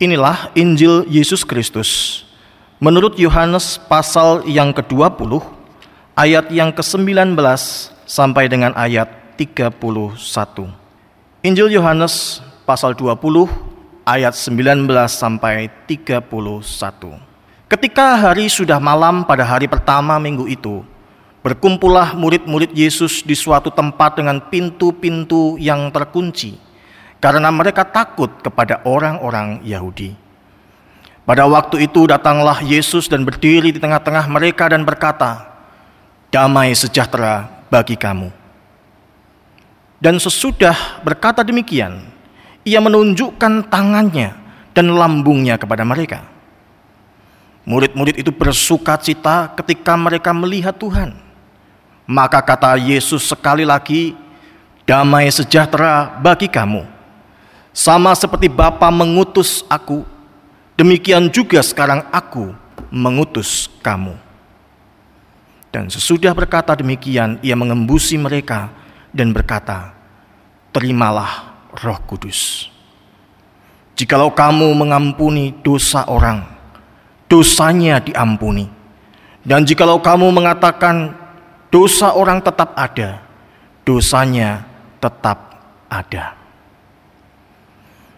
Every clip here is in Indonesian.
Inilah Injil Yesus Kristus. Menurut Yohanes pasal yang ke-20 ayat yang ke-19 sampai dengan ayat 31. Injil Yohanes pasal 20 ayat 19 sampai 31. Ketika hari sudah malam pada hari pertama minggu itu, berkumpullah murid-murid Yesus di suatu tempat dengan pintu-pintu yang terkunci karena mereka takut kepada orang-orang Yahudi. Pada waktu itu datanglah Yesus dan berdiri di tengah-tengah mereka dan berkata, "Damai sejahtera bagi kamu." Dan sesudah berkata demikian, ia menunjukkan tangannya dan lambungnya kepada mereka. Murid-murid itu bersuka cita ketika mereka melihat Tuhan. Maka kata Yesus sekali lagi, "Damai sejahtera bagi kamu." Sama seperti Bapa mengutus aku, demikian juga sekarang aku mengutus kamu. Dan sesudah berkata demikian, ia mengembusi mereka dan berkata, Terimalah roh kudus. Jikalau kamu mengampuni dosa orang, dosanya diampuni. Dan jikalau kamu mengatakan dosa orang tetap ada, dosanya tetap ada.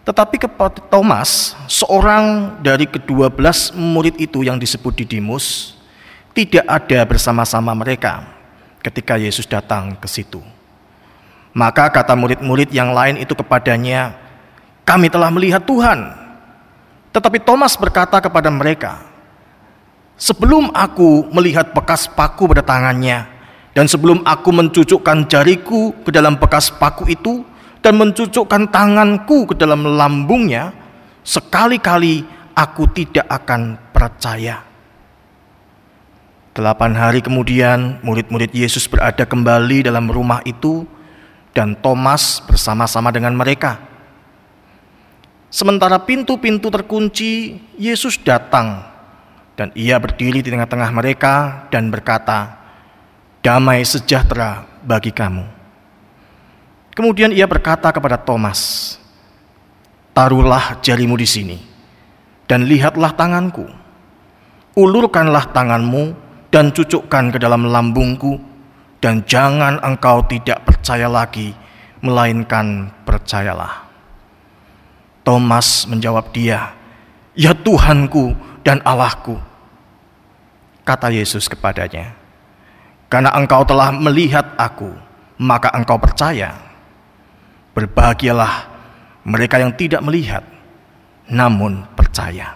Tetapi kepada Thomas, seorang dari kedua belas murid itu yang disebut Didimus, tidak ada bersama-sama mereka ketika Yesus datang ke situ. Maka kata murid-murid yang lain itu kepadanya, kami telah melihat Tuhan. Tetapi Thomas berkata kepada mereka, sebelum aku melihat bekas paku pada tangannya, dan sebelum aku mencucukkan jariku ke dalam bekas paku itu, dan mencucukkan tanganku ke dalam lambungnya, sekali-kali aku tidak akan percaya. Delapan hari kemudian, murid-murid Yesus berada kembali dalam rumah itu, dan Thomas bersama-sama dengan mereka. Sementara pintu-pintu terkunci, Yesus datang, dan Ia berdiri di tengah-tengah mereka dan berkata, "Damai sejahtera bagi kamu." Kemudian ia berkata kepada Thomas, "Taruhlah jarimu di sini dan lihatlah tanganku. Ulurkanlah tanganmu dan cucukkan ke dalam lambungku, dan jangan engkau tidak percaya lagi, melainkan percayalah." Thomas menjawab dia, "Ya Tuhanku dan Allahku." Kata Yesus kepadanya, "Karena engkau telah melihat aku, maka engkau percaya." Berbahagialah mereka yang tidak melihat, namun percaya.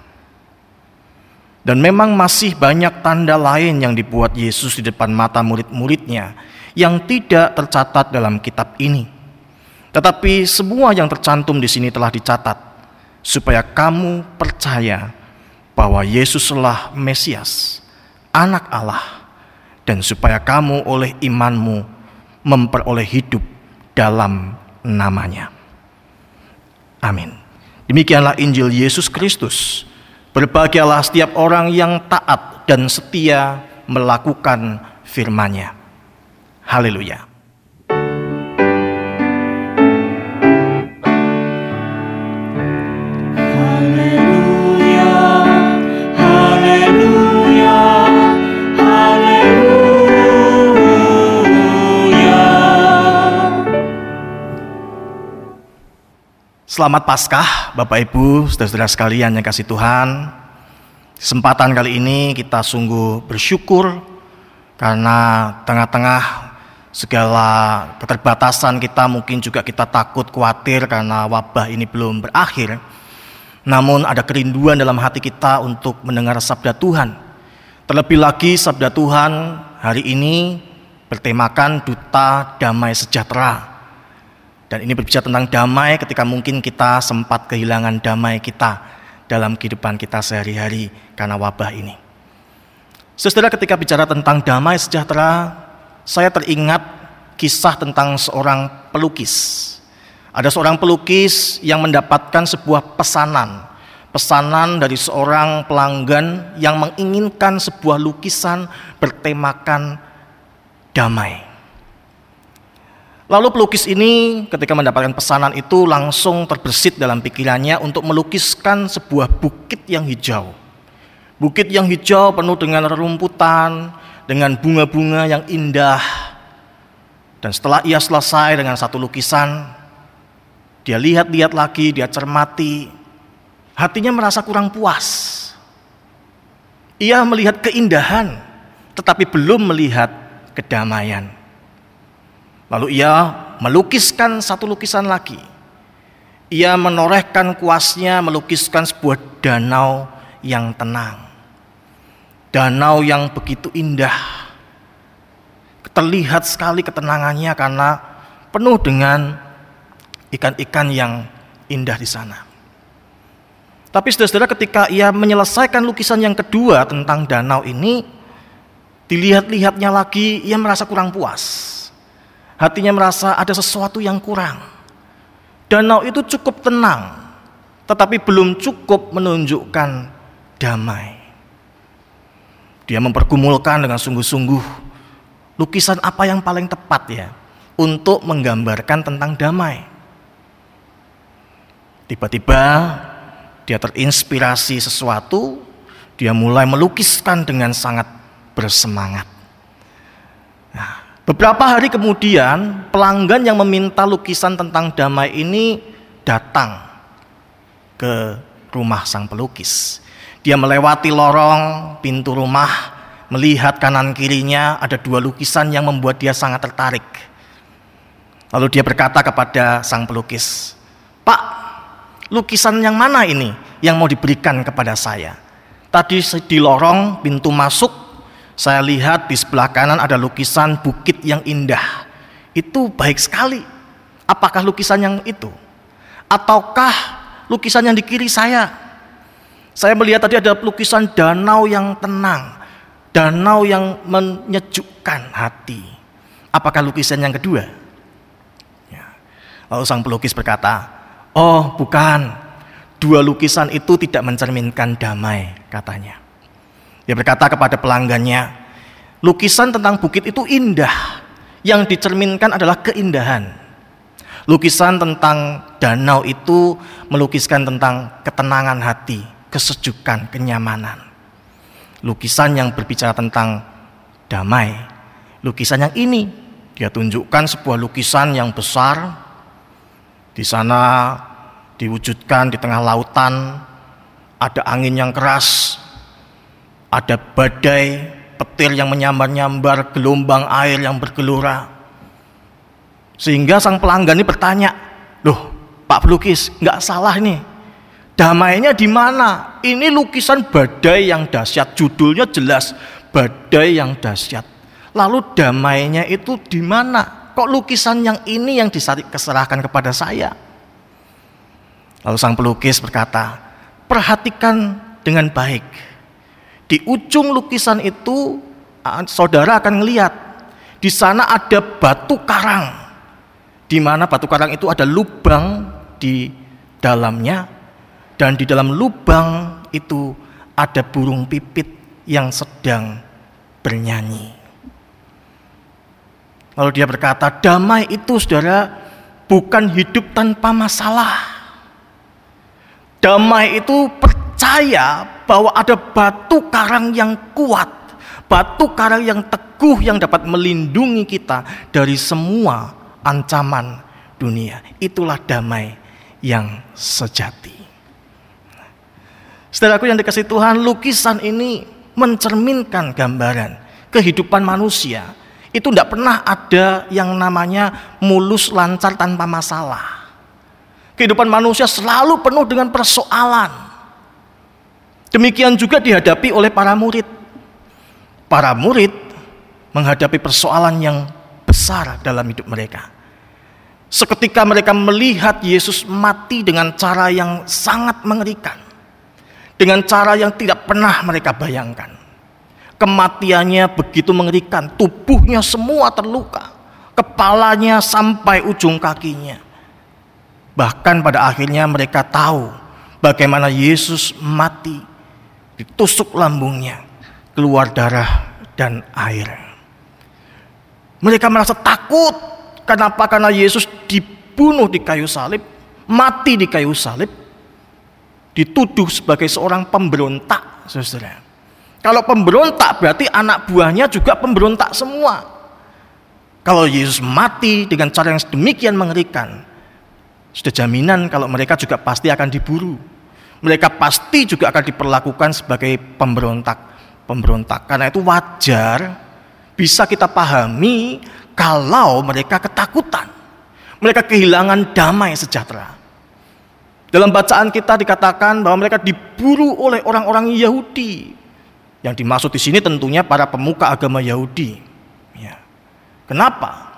Dan memang masih banyak tanda lain yang dibuat Yesus di depan mata murid-muridnya yang tidak tercatat dalam kitab ini. Tetapi semua yang tercantum di sini telah dicatat supaya kamu percaya bahwa Yesuslah Mesias, anak Allah, dan supaya kamu oleh imanmu memperoleh hidup dalam namanya. Amin. Demikianlah Injil Yesus Kristus. Berbahagialah setiap orang yang taat dan setia melakukan firman-Nya. Haleluya. Selamat Paskah Bapak Ibu, saudara-saudara sekalian yang kasih Tuhan. Kesempatan kali ini kita sungguh bersyukur karena tengah-tengah segala keterbatasan kita mungkin juga kita takut khawatir karena wabah ini belum berakhir. Namun ada kerinduan dalam hati kita untuk mendengar sabda Tuhan. Terlebih lagi sabda Tuhan hari ini bertemakan duta damai sejahtera dan ini berbicara tentang damai ketika mungkin kita sempat kehilangan damai kita dalam kehidupan kita sehari-hari karena wabah ini. Saudara ketika bicara tentang damai sejahtera, saya teringat kisah tentang seorang pelukis. Ada seorang pelukis yang mendapatkan sebuah pesanan. Pesanan dari seorang pelanggan yang menginginkan sebuah lukisan bertemakan damai. Lalu pelukis ini ketika mendapatkan pesanan itu langsung terbersit dalam pikirannya untuk melukiskan sebuah bukit yang hijau. Bukit yang hijau penuh dengan rerumputan, dengan bunga-bunga yang indah. Dan setelah ia selesai dengan satu lukisan, dia lihat-lihat lagi, dia cermati, hatinya merasa kurang puas. Ia melihat keindahan, tetapi belum melihat kedamaian. Lalu ia melukiskan satu lukisan lagi. Ia menorehkan kuasnya melukiskan sebuah danau yang tenang. Danau yang begitu indah. Terlihat sekali ketenangannya karena penuh dengan ikan-ikan yang indah di sana. Tapi saudara-saudara ketika ia menyelesaikan lukisan yang kedua tentang danau ini, dilihat-lihatnya lagi ia merasa kurang puas hatinya merasa ada sesuatu yang kurang. Danau itu cukup tenang, tetapi belum cukup menunjukkan damai. Dia mempergumulkan dengan sungguh-sungguh lukisan apa yang paling tepat ya untuk menggambarkan tentang damai. Tiba-tiba dia terinspirasi sesuatu, dia mulai melukiskan dengan sangat bersemangat. Nah, Beberapa hari kemudian, pelanggan yang meminta lukisan tentang damai ini datang ke rumah sang pelukis. Dia melewati lorong pintu rumah, melihat kanan kirinya ada dua lukisan yang membuat dia sangat tertarik. Lalu dia berkata kepada sang pelukis, "Pak, lukisan yang mana ini yang mau diberikan kepada saya?" Tadi di lorong pintu masuk saya lihat di sebelah kanan ada lukisan bukit yang indah. Itu baik sekali. Apakah lukisan yang itu? Ataukah lukisan yang di kiri saya? Saya melihat tadi ada lukisan danau yang tenang, danau yang menyejukkan hati. Apakah lukisan yang kedua? Ya. Lalu sang pelukis berkata, "Oh, bukan. Dua lukisan itu tidak mencerminkan damai," katanya. Dia berkata kepada pelanggannya, lukisan tentang bukit itu indah. Yang dicerminkan adalah keindahan. Lukisan tentang danau itu melukiskan tentang ketenangan hati, kesejukan, kenyamanan. Lukisan yang berbicara tentang damai. Lukisan yang ini dia tunjukkan sebuah lukisan yang besar. Di sana diwujudkan di tengah lautan ada angin yang keras, ada badai, petir yang menyambar-nyambar, gelombang air yang bergelora. Sehingga sang pelanggan ini bertanya, loh Pak pelukis, nggak salah nih. Damainya di mana? Ini lukisan badai yang dahsyat, judulnya jelas, badai yang dahsyat. Lalu damainya itu di mana? Kok lukisan yang ini yang diserahkan kepada saya? Lalu sang pelukis berkata, perhatikan dengan baik di ujung lukisan itu saudara akan melihat di sana ada batu karang. Di mana batu karang itu ada lubang di dalamnya dan di dalam lubang itu ada burung pipit yang sedang bernyanyi. Lalu dia berkata, damai itu saudara bukan hidup tanpa masalah. Damai itu percaya bahwa ada batu karang yang kuat, batu karang yang teguh yang dapat melindungi kita dari semua ancaman dunia. Itulah damai yang sejati. Saudaraku yang dikasih Tuhan, lukisan ini mencerminkan gambaran kehidupan manusia. Itu tidak pernah ada yang namanya mulus lancar tanpa masalah. Kehidupan manusia selalu penuh dengan persoalan Demikian juga dihadapi oleh para murid. Para murid menghadapi persoalan yang besar dalam hidup mereka. Seketika mereka melihat Yesus mati dengan cara yang sangat mengerikan. Dengan cara yang tidak pernah mereka bayangkan. Kematiannya begitu mengerikan, tubuhnya semua terluka. Kepalanya sampai ujung kakinya. Bahkan pada akhirnya mereka tahu bagaimana Yesus mati ditusuk lambungnya, keluar darah dan air. Mereka merasa takut Kenapa? Karena Yesus dibunuh di kayu salib, mati di kayu salib, dituduh sebagai seorang pemberontak, saudara. Kalau pemberontak berarti anak buahnya juga pemberontak semua. Kalau Yesus mati dengan cara yang sedemikian mengerikan, sudah jaminan kalau mereka juga pasti akan diburu. Mereka pasti juga akan diperlakukan sebagai pemberontak. Pemberontak. Karena itu wajar bisa kita pahami kalau mereka ketakutan. Mereka kehilangan damai sejahtera. Dalam bacaan kita dikatakan bahwa mereka diburu oleh orang-orang Yahudi. Yang dimaksud di sini tentunya para pemuka agama Yahudi. Ya. Kenapa?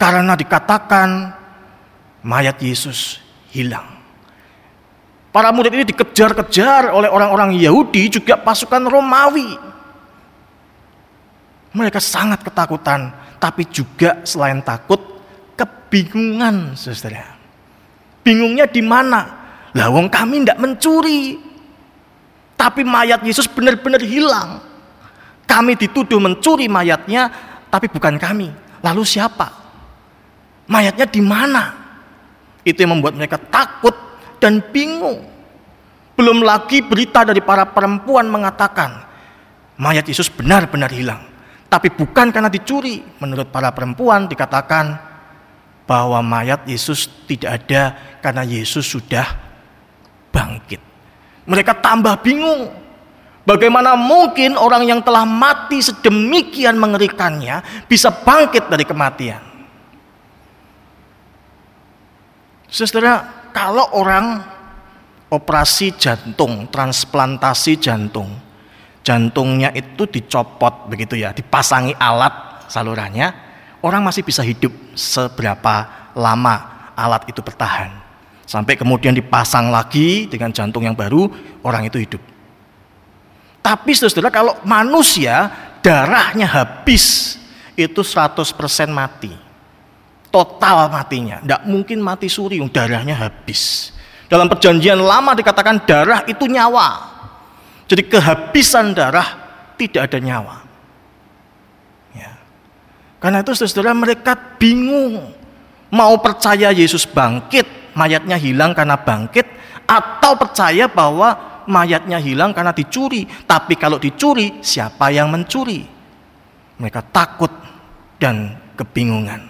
Karena dikatakan mayat Yesus hilang. Para murid ini dikejar-kejar oleh orang-orang Yahudi juga pasukan Romawi. Mereka sangat ketakutan tapi juga selain takut kebingungan saudara. Bingungnya di mana? Lah wong kami tidak mencuri. Tapi mayat Yesus benar-benar hilang. Kami dituduh mencuri mayatnya, tapi bukan kami. Lalu siapa? Mayatnya di mana? Itu yang membuat mereka takut dan bingung. Belum lagi berita dari para perempuan mengatakan mayat Yesus benar-benar hilang. Tapi bukan karena dicuri. Menurut para perempuan dikatakan bahwa mayat Yesus tidak ada karena Yesus sudah bangkit. Mereka tambah bingung. Bagaimana mungkin orang yang telah mati sedemikian mengerikannya bisa bangkit dari kematian? Saudara, kalau orang operasi jantung, transplantasi jantung, jantungnya itu dicopot begitu ya, dipasangi alat salurannya, orang masih bisa hidup seberapa lama alat itu bertahan. Sampai kemudian dipasang lagi dengan jantung yang baru, orang itu hidup. Tapi saudara kalau manusia darahnya habis itu 100% mati. Total matinya, tidak mungkin mati suri, darahnya habis. Dalam perjanjian lama dikatakan darah itu nyawa. Jadi kehabisan darah tidak ada nyawa. Ya. Karena itu saudara mereka bingung mau percaya Yesus bangkit, mayatnya hilang karena bangkit, atau percaya bahwa mayatnya hilang karena dicuri. Tapi kalau dicuri, siapa yang mencuri? Mereka takut dan kebingungan.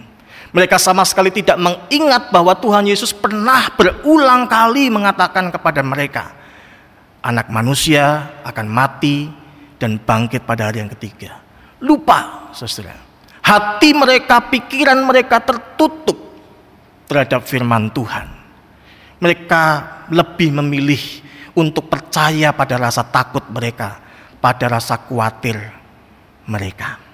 Mereka sama sekali tidak mengingat bahwa Tuhan Yesus pernah berulang kali mengatakan kepada mereka, anak manusia akan mati dan bangkit pada hari yang ketiga. Lupa, saudara. Hati mereka, pikiran mereka tertutup terhadap firman Tuhan. Mereka lebih memilih untuk percaya pada rasa takut mereka, pada rasa khawatir mereka.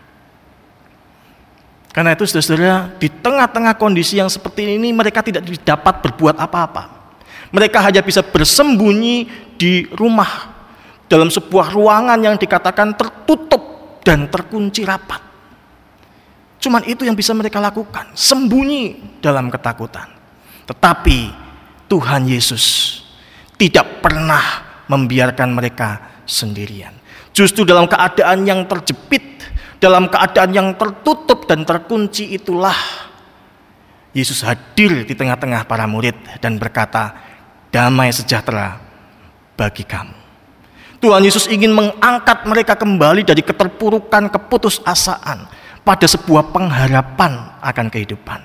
Karena itu saudara, di tengah-tengah kondisi yang seperti ini mereka tidak dapat berbuat apa-apa. Mereka hanya bisa bersembunyi di rumah dalam sebuah ruangan yang dikatakan tertutup dan terkunci rapat. Cuman itu yang bisa mereka lakukan, sembunyi dalam ketakutan. Tetapi Tuhan Yesus tidak pernah membiarkan mereka sendirian. Justru dalam keadaan yang terjepit, dalam keadaan yang tertutup dan terkunci itulah Yesus hadir di tengah-tengah para murid dan berkata, damai sejahtera bagi kamu. Tuhan Yesus ingin mengangkat mereka kembali dari keterpurukan keputusasaan pada sebuah pengharapan akan kehidupan.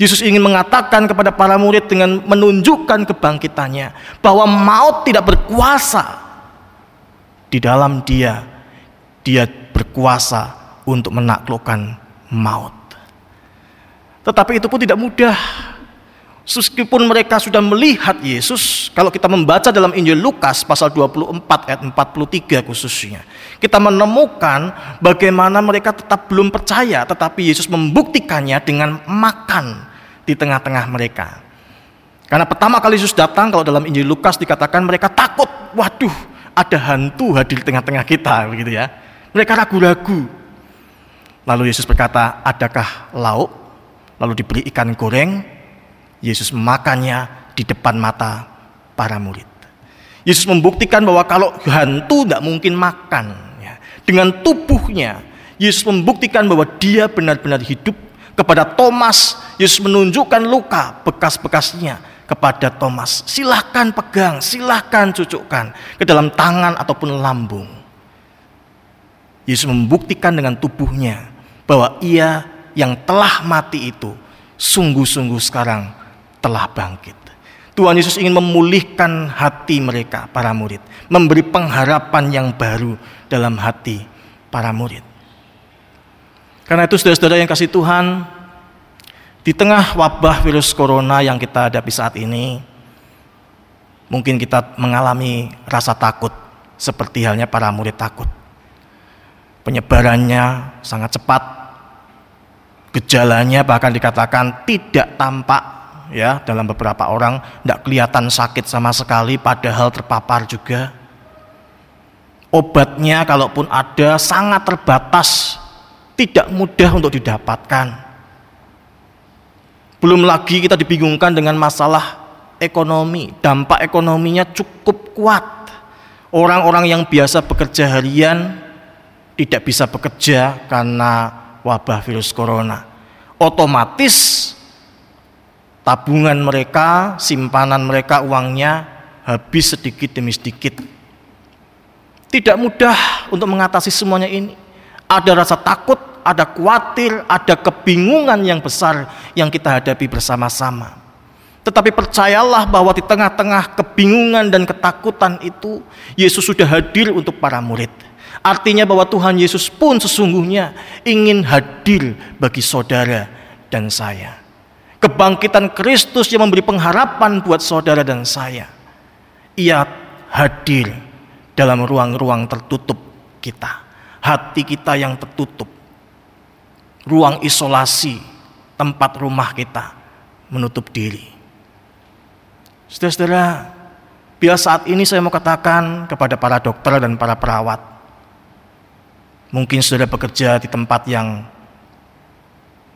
Yesus ingin mengatakan kepada para murid dengan menunjukkan kebangkitannya bahwa maut tidak berkuasa di dalam dia. Dia berkuasa untuk menaklukkan maut. Tetapi itu pun tidak mudah Meskipun mereka sudah melihat Yesus, kalau kita membaca dalam Injil Lukas pasal 24 ayat 43 khususnya, kita menemukan bagaimana mereka tetap belum percaya, tetapi Yesus membuktikannya dengan makan di tengah-tengah mereka. Karena pertama kali Yesus datang, kalau dalam Injil Lukas dikatakan mereka takut, waduh, ada hantu hadir di tengah-tengah kita, begitu ya. Mereka ragu-ragu. Lalu Yesus berkata, adakah lauk? Lalu diberi ikan goreng, Yesus memakannya di depan mata para murid. Yesus membuktikan bahwa kalau hantu tidak mungkin makan. Ya. Dengan tubuhnya, Yesus membuktikan bahwa dia benar-benar hidup Kepada Thomas, Yesus menunjukkan luka bekas-bekasnya kepada Thomas. Silahkan pegang, silahkan cucukkan ke dalam tangan ataupun lambung. Yesus membuktikan dengan tubuhnya bahwa ia yang telah mati itu sungguh-sungguh sekarang telah bangkit. Tuhan Yesus ingin memulihkan hati mereka, para murid, memberi pengharapan yang baru dalam hati para murid. Karena itu saudara-saudara yang kasih Tuhan, di tengah wabah virus corona yang kita hadapi saat ini, mungkin kita mengalami rasa takut seperti halnya para murid takut. Penyebarannya sangat cepat, gejalanya bahkan dikatakan tidak tampak ya dalam beberapa orang tidak kelihatan sakit sama sekali padahal terpapar juga. Obatnya kalaupun ada sangat terbatas tidak mudah untuk didapatkan. Belum lagi kita dibingungkan dengan masalah ekonomi, dampak ekonominya cukup kuat. Orang-orang yang biasa bekerja harian tidak bisa bekerja karena wabah virus corona. Otomatis tabungan mereka, simpanan mereka, uangnya habis sedikit demi sedikit. Tidak mudah untuk mengatasi semuanya ini. Ada rasa takut, ada khawatir, ada kebingungan yang besar yang kita hadapi bersama-sama. Tetapi percayalah bahwa di tengah-tengah kebingungan dan ketakutan itu, Yesus sudah hadir untuk para murid. Artinya bahwa Tuhan Yesus pun sesungguhnya ingin hadir bagi saudara dan saya. Kebangkitan Kristus yang memberi pengharapan buat saudara dan saya. Ia hadir dalam ruang-ruang tertutup kita hati kita yang tertutup, ruang isolasi, tempat rumah kita menutup diri. Saudara-saudara, bila saat ini saya mau katakan kepada para dokter dan para perawat, mungkin saudara bekerja di tempat yang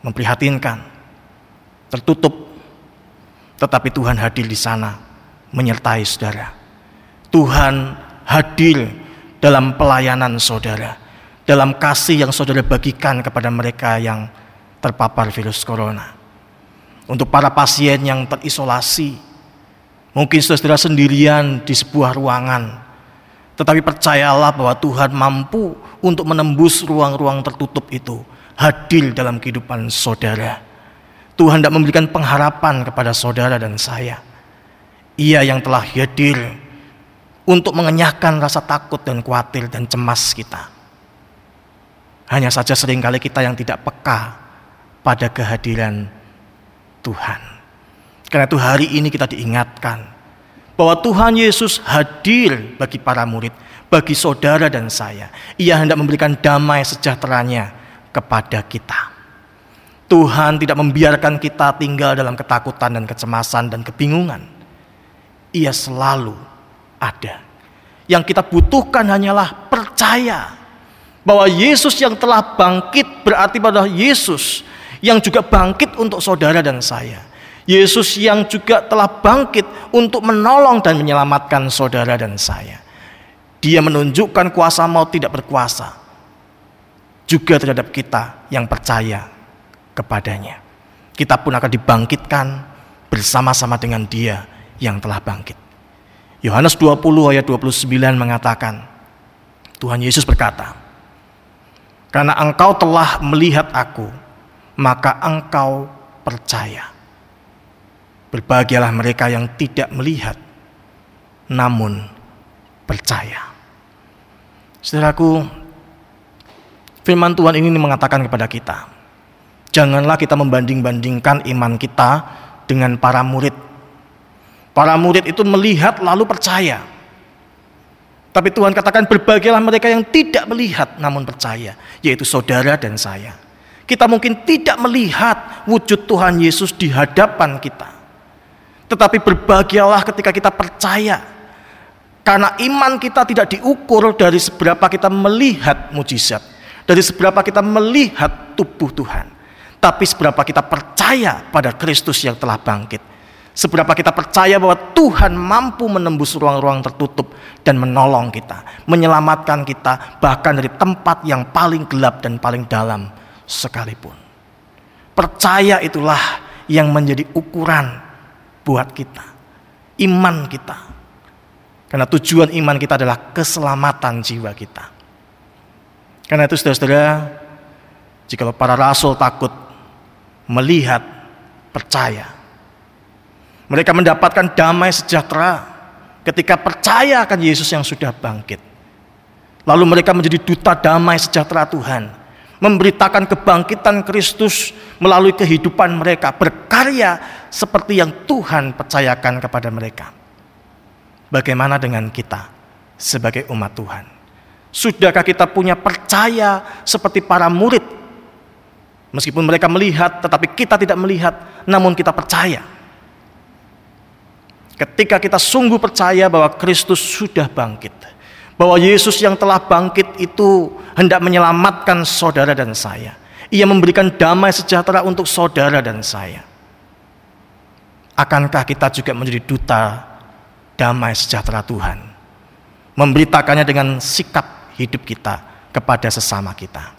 memprihatinkan, tertutup, tetapi Tuhan hadir di sana menyertai saudara. Tuhan hadir dalam pelayanan saudara dalam kasih yang saudara bagikan kepada mereka yang terpapar virus corona. Untuk para pasien yang terisolasi, mungkin saudara sendirian di sebuah ruangan, tetapi percayalah bahwa Tuhan mampu untuk menembus ruang-ruang tertutup itu, hadir dalam kehidupan saudara. Tuhan tidak memberikan pengharapan kepada saudara dan saya. Ia yang telah hadir untuk mengenyahkan rasa takut dan khawatir dan cemas kita. Hanya saja sering kali kita yang tidak peka pada kehadiran Tuhan. Karena itu hari ini kita diingatkan bahwa Tuhan Yesus hadir bagi para murid, bagi saudara dan saya. Ia hendak memberikan damai sejahteranya kepada kita. Tuhan tidak membiarkan kita tinggal dalam ketakutan dan kecemasan dan kebingungan. Ia selalu ada. Yang kita butuhkan hanyalah percaya bahwa Yesus yang telah bangkit berarti pada Yesus yang juga bangkit untuk saudara dan saya. Yesus yang juga telah bangkit untuk menolong dan menyelamatkan saudara dan saya. Dia menunjukkan kuasa maut tidak berkuasa juga terhadap kita yang percaya kepadanya. Kita pun akan dibangkitkan bersama-sama dengan dia yang telah bangkit. Yohanes 20 ayat 29 mengatakan, Tuhan Yesus berkata, karena engkau telah melihat aku, maka engkau percaya. Berbahagialah mereka yang tidak melihat, namun percaya. Saudaraku, firman Tuhan ini mengatakan kepada kita, janganlah kita membanding-bandingkan iman kita dengan para murid. Para murid itu melihat lalu percaya. Tapi Tuhan katakan berbahagialah mereka yang tidak melihat namun percaya, yaitu saudara dan saya. Kita mungkin tidak melihat wujud Tuhan Yesus di hadapan kita. Tetapi berbahagialah ketika kita percaya. Karena iman kita tidak diukur dari seberapa kita melihat mujizat. Dari seberapa kita melihat tubuh Tuhan. Tapi seberapa kita percaya pada Kristus yang telah bangkit Seberapa kita percaya bahwa Tuhan mampu menembus ruang-ruang tertutup dan menolong kita, menyelamatkan kita bahkan dari tempat yang paling gelap dan paling dalam sekalipun. Percaya itulah yang menjadi ukuran buat kita. Iman kita. Karena tujuan iman kita adalah keselamatan jiwa kita. Karena itu saudara-saudara, jika para rasul takut melihat, percaya. Mereka mendapatkan damai sejahtera ketika percaya akan Yesus yang sudah bangkit. Lalu mereka menjadi duta damai sejahtera Tuhan, memberitakan kebangkitan Kristus melalui kehidupan mereka, berkarya seperti yang Tuhan percayakan kepada mereka. Bagaimana dengan kita sebagai umat Tuhan? Sudahkah kita punya percaya seperti para murid? Meskipun mereka melihat, tetapi kita tidak melihat, namun kita percaya. Ketika kita sungguh percaya bahwa Kristus sudah bangkit, bahwa Yesus yang telah bangkit itu hendak menyelamatkan saudara dan saya. Ia memberikan damai sejahtera untuk saudara dan saya. Akankah kita juga menjadi duta damai sejahtera Tuhan? Memberitakannya dengan sikap hidup kita kepada sesama kita.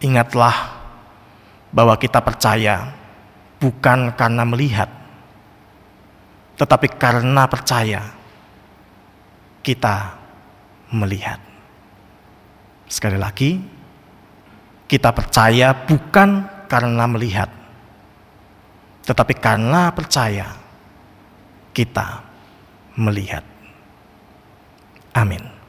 Ingatlah bahwa kita percaya bukan karena melihat, tetapi karena percaya kita melihat. Sekali lagi, kita percaya bukan karena melihat, tetapi karena percaya kita melihat. Amin.